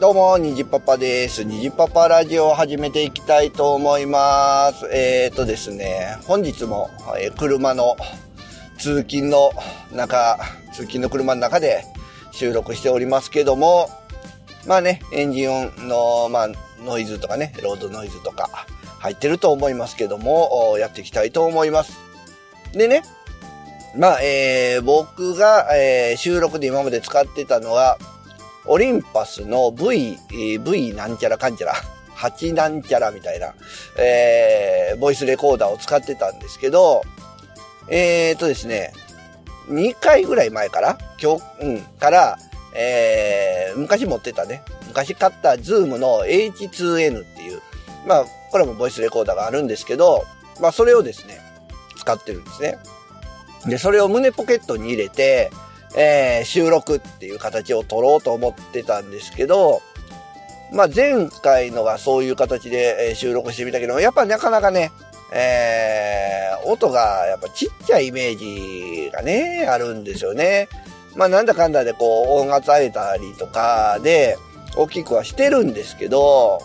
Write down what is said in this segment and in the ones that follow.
どうも、にじパパです。にじパパラジオを始めていきたいと思います。えーとですね、本日も、えー、車の通勤の中、通勤の車の中で収録しておりますけども、まあね、エンジン音の、まあ、ノイズとかね、ロードノイズとか入ってると思いますけども、やっていきたいと思います。でね、まあ、えー、僕が、えー、収録で今まで使ってたのは、オリンパスの V、V なんちゃらかんちゃら、8なんちゃらみたいな、えー、ボイスレコーダーを使ってたんですけど、えーとですね、2回ぐらい前から、今日、うん、から、えー、昔持ってたね、昔買ったズームの H2N っていう、まあ、これもボイスレコーダーがあるんですけど、まあ、それをですね、使ってるんですね。で、それを胸ポケットに入れて、えー、収録っていう形を取ろうと思ってたんですけど、まあ、前回のがそういう形で収録してみたけど、やっぱなかなかね、えー、音がやっぱちっちゃいイメージがね、あるんですよね。まあ、なんだかんだでこう、音圧上げたりとかで、大きくはしてるんですけど、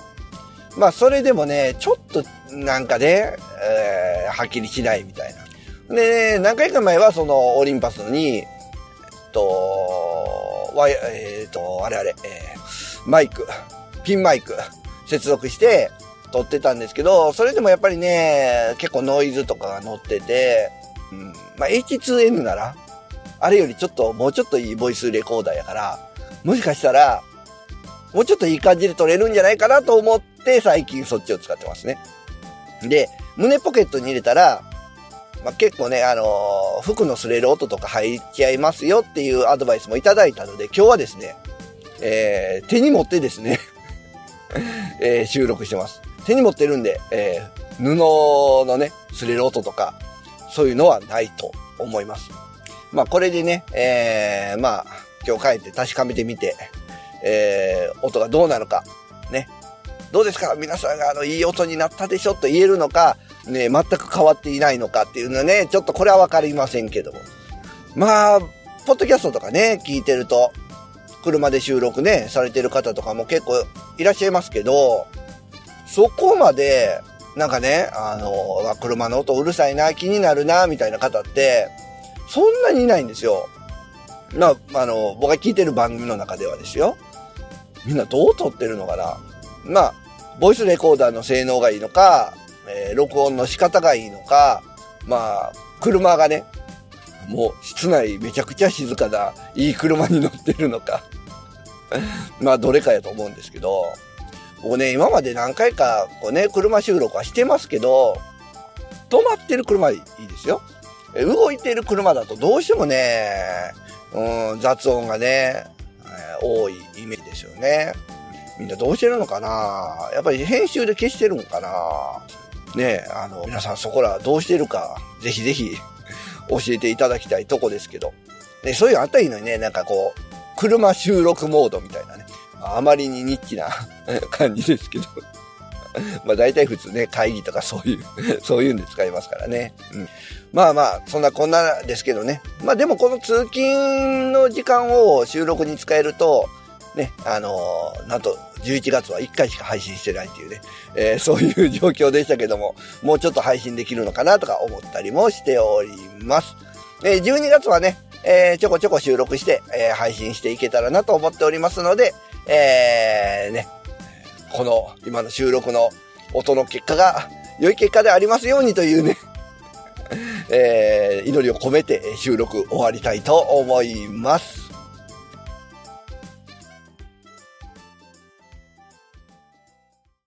まあ、それでもね、ちょっとなんかね、えー、はっきりしないみたいな。で、ね、何回か前はそのオリンパスに、と、ワイ、えっ、ー、と、あれあれ、えー、マイク、ピンマイク、接続して撮ってたんですけど、それでもやっぱりね、結構ノイズとかが乗ってて、うん、まあ、H2N なら、あれよりちょっと、もうちょっといいボイスレコーダーやから、もしかしたら、もうちょっといい感じで撮れるんじゃないかなと思って、最近そっちを使ってますね。で、胸ポケットに入れたら、まあ、結構ね、あのー、服の擦れる音とか入っちゃいますよっていうアドバイスもいただいたので、今日はですね、えー、手に持ってですね えー、収録してます。手に持ってるんで、えー、布のね、擦れる音とか、そういうのはないと思います。まあ、これでね、えー、まあ、今日帰って確かめてみて、えー、音がどうなるか、ね。どうですか？皆さんがあの、いい音になったでしょ？と言えるのか、ね、全く変わっていないのかっていうのはね、ちょっとこれはわかりませんけども。まあ、ポッドキャストとかね、聞いてると、車で収録ね、されてる方とかも結構いらっしゃいますけど、そこまで、なんかね、あの、車の音うるさいな、気になるな、みたいな方って、そんなにいないんですよ。まあ、あの、僕が聞いてる番組の中ではですよ。みんなどう撮ってるのかなまあ、ボイスレコーダーの性能がいいのか、えー、録音の仕方がいいのか、まあ、車がね、もう室内めちゃくちゃ静かだ、いい車に乗ってるのか。まあ、どれかやと思うんですけど、僕ね、今まで何回か、こうね、車収録はしてますけど、止まってる車いいですよ。動いてる車だとどうしてもね、うん、雑音がね、えー、多いイメージですよね。みんなどうしてるのかなやっぱり編集で消してるのかなねあの、皆さんそこらどうしてるか、ぜひぜひ教えていただきたいとこですけど。ね、そういうのあったらいいのにね、なんかこう、車収録モードみたいなね。あまりにニッチな 感じですけどまあ大体普通ね、会議とかそういう、そういうんで使いますからね。うん。まあまあ、そんなこんなですけどね。まあでもこの通勤の時間を収録に使えると、ね、あのー、なんと11月は1回しか配信してないっていうね、えー、そういう状況でしたけども、もうちょっと配信できるのかなとか思ったりもしております。えー、12月はね、えー、ちょこちょこ収録して、え、配信していけたらなと思っておりますので、えー、ね、この今の収録の音の結果が良い結果でありますようにというね、えー、祈りを込めて収録終わりたいと思います。